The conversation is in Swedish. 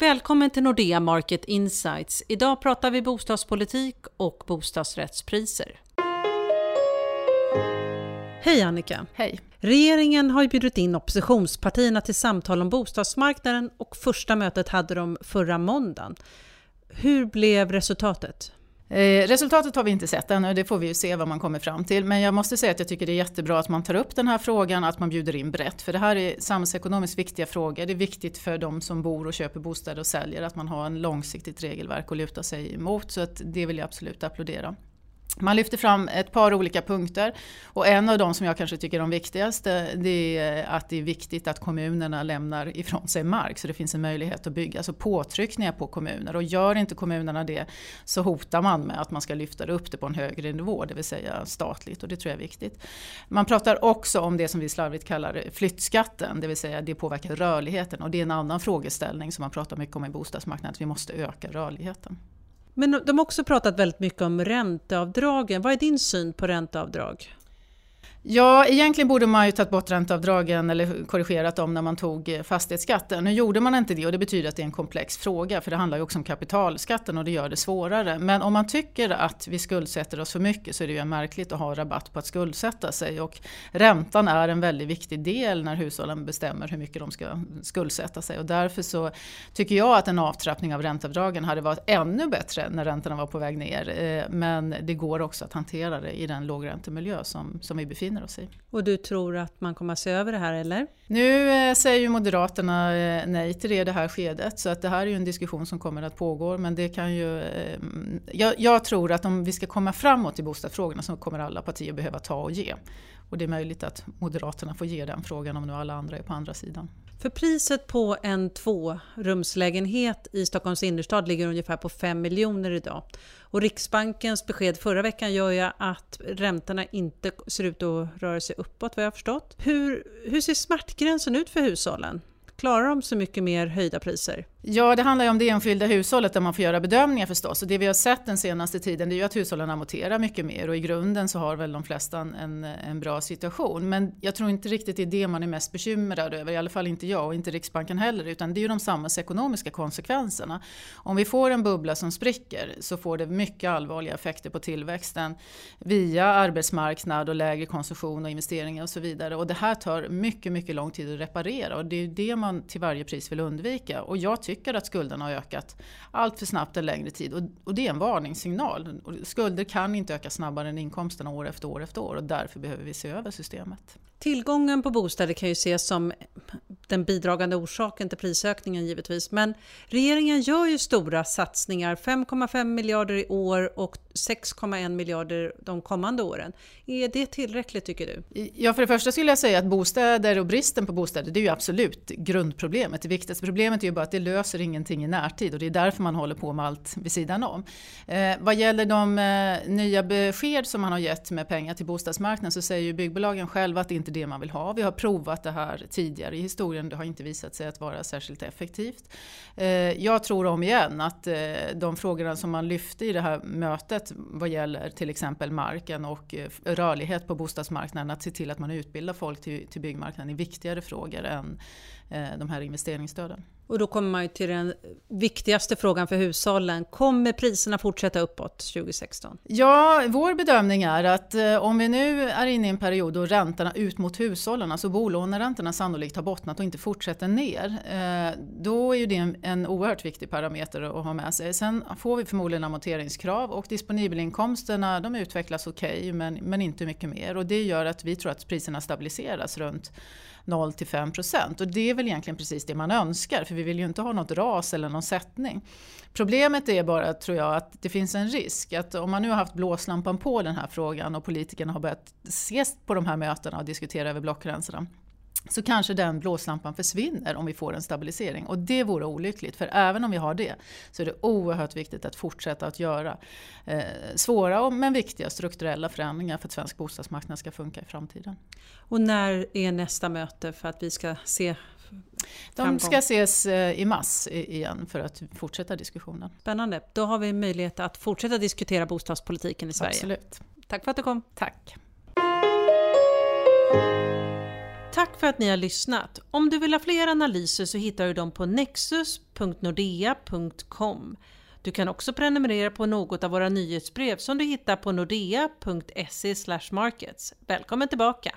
Välkommen till Nordea Market Insights. Idag pratar vi bostadspolitik och bostadsrättspriser. Hej Annika! Hej! Regeringen har bjudit in oppositionspartierna till samtal om bostadsmarknaden och första mötet hade de förra måndagen. Hur blev resultatet? Eh, resultatet har vi inte sett ännu, det får vi ju se vad man kommer fram till. Men jag måste säga att jag tycker det är jättebra att man tar upp den här frågan, att man bjuder in brett. För det här är samhällsekonomiskt viktiga frågor. Det är viktigt för de som bor och köper bostäder och säljer att man har en långsiktigt regelverk att luta sig emot. Så att det vill jag absolut applådera. Man lyfter fram ett par olika punkter och en av de som jag kanske tycker är de viktigaste det är att det är viktigt att kommunerna lämnar ifrån sig mark så det finns en möjlighet att bygga. Alltså påtryckningar på kommuner och gör inte kommunerna det så hotar man med att man ska lyfta upp det på en högre nivå, det vill säga statligt och det tror jag är viktigt. Man pratar också om det som vi slarvigt kallar flyttskatten, det vill säga det påverkar rörligheten och det är en annan frågeställning som man pratar mycket om i bostadsmarknaden, att vi måste öka rörligheten. Men de har också pratat väldigt mycket om ränteavdragen. Vad är din syn på ränteavdrag? Ja, egentligen borde man ju tagit bort ränteavdragen eller korrigerat dem när man tog eh, fastighetsskatten. Nu gjorde man inte det och det betyder att det är en komplex fråga för det handlar ju också om kapitalskatten och det gör det svårare. Men om man tycker att vi skuldsätter oss för mycket så är det ju märkligt att ha rabatt på att skuldsätta sig och räntan är en väldigt viktig del när hushållen bestämmer hur mycket de ska skuldsätta sig och därför så tycker jag att en avtrappning av ränteavdragen hade varit ännu bättre när räntorna var på väg ner. Eh, men det går också att hantera det i den lågräntemiljö som, som vi befinner befinner oss i. Och du tror att man kommer att se över det här eller? Nu eh, säger ju Moderaterna eh, nej till det i det här skedet så att det här är ju en diskussion som kommer att pågå men det kan ju eh, jag, jag tror att om vi ska komma framåt i bostadsfrågorna så kommer alla partier behöva ta och ge. Och det är möjligt att Moderaterna får ge den frågan om nu alla andra är på andra sidan. För priset på en tvårumslägenhet i Stockholms innerstad ligger ungefär på 5 miljoner idag. Och Riksbankens besked förra veckan gör ju att räntorna inte ser ut att röra sig uppåt vad jag har förstått. Hur, hur ser smärtgränsen ut för hushållen? Klarar de så mycket mer höjda priser? Ja, det handlar ju om det enskilda hushållet där man får göra bedömningar förstås. Och det vi har sett den senaste tiden det är ju att hushållen amorterar mycket mer och i grunden så har väl de flesta en, en bra situation. Men jag tror inte riktigt det är det man är mest bekymrad över, i alla fall inte jag och inte Riksbanken heller, utan det är ju de samhällsekonomiska konsekvenserna. Om vi får en bubbla som spricker så får det mycket allvarliga effekter på tillväxten via arbetsmarknad och lägre konsumtion och investeringar och så vidare. Och det här tar mycket, mycket lång tid att reparera och det är ju det man till varje pris vill undvika. Och jag tycker att skulderna har ökat allt för snabbt en längre tid. Och, och det är en varningssignal. Och skulder kan inte öka snabbare än inkomsterna år efter år efter år och därför behöver vi se över systemet. Tillgången på bostäder kan ju ses som den bidragande orsaken till prisökningen givetvis. Men regeringen gör ju stora satsningar, 5,5 miljarder i år och 6,1 miljarder de kommande åren. Är det tillräckligt tycker du? Ja, för det första skulle jag säga att bostäder och bristen på bostäder, det är ju absolut grundproblemet. Det viktigaste problemet är ju bara att det löser ingenting i närtid och det är därför man håller på med allt vid sidan om. Eh, vad gäller de eh, nya besked som man har gett med pengar till bostadsmarknaden så säger ju byggbolagen själva att det inte är det man vill ha. Vi har provat det här tidigare i historien, det har inte visat sig att vara särskilt effektivt. Eh, jag tror om igen att eh, de frågorna som man lyfte i det här mötet vad gäller till exempel marken och eh, rörlighet på bostadsmarknaden, att se till att man utbildar folk till, till byggmarknaden är viktigare frågor än de här investeringsstöden. Och då kommer man till den viktigaste frågan för hushållen. Kommer priserna fortsätta uppåt 2016? Ja, vår bedömning är att eh, om vi nu är inne i en period då räntorna ut mot hushållen, alltså bolåneräntorna sannolikt har bottnat och inte fortsätter ner. Eh, då är ju det en, en oerhört viktig parameter att ha med sig. Sen får vi förmodligen amorteringskrav och disponibelinkomsterna de utvecklas okej okay, men, men inte mycket mer. Och det gör att vi tror att priserna stabiliseras runt 0 till 5 procent. Och det är väl egentligen precis det man önskar för vi vill ju inte ha något ras eller någon sättning. Problemet är bara, tror jag, att det finns en risk att om man nu har haft blåslampan på den här frågan och politikerna har börjat ses på de här mötena och diskutera över blockgränserna så kanske den blåslampan försvinner om vi får en stabilisering. Och det vore olyckligt, för även om vi har det så är det oerhört viktigt att fortsätta att göra eh, svåra men viktiga strukturella förändringar för att svensk bostadsmarknad ska funka i framtiden. Och när är nästa möte för att vi ska se de ska ses eh, i mass igen för att fortsätta diskussionen. Spännande. Då har vi möjlighet att fortsätta diskutera bostadspolitiken i Sverige. Absolut. Tack för att du kom. Tack. Tack för att ni har lyssnat. Om du vill ha fler analyser så hittar du dem på nexus.nordea.com. Du kan också prenumerera på något av våra nyhetsbrev som du hittar på nordea.se markets. Välkommen tillbaka!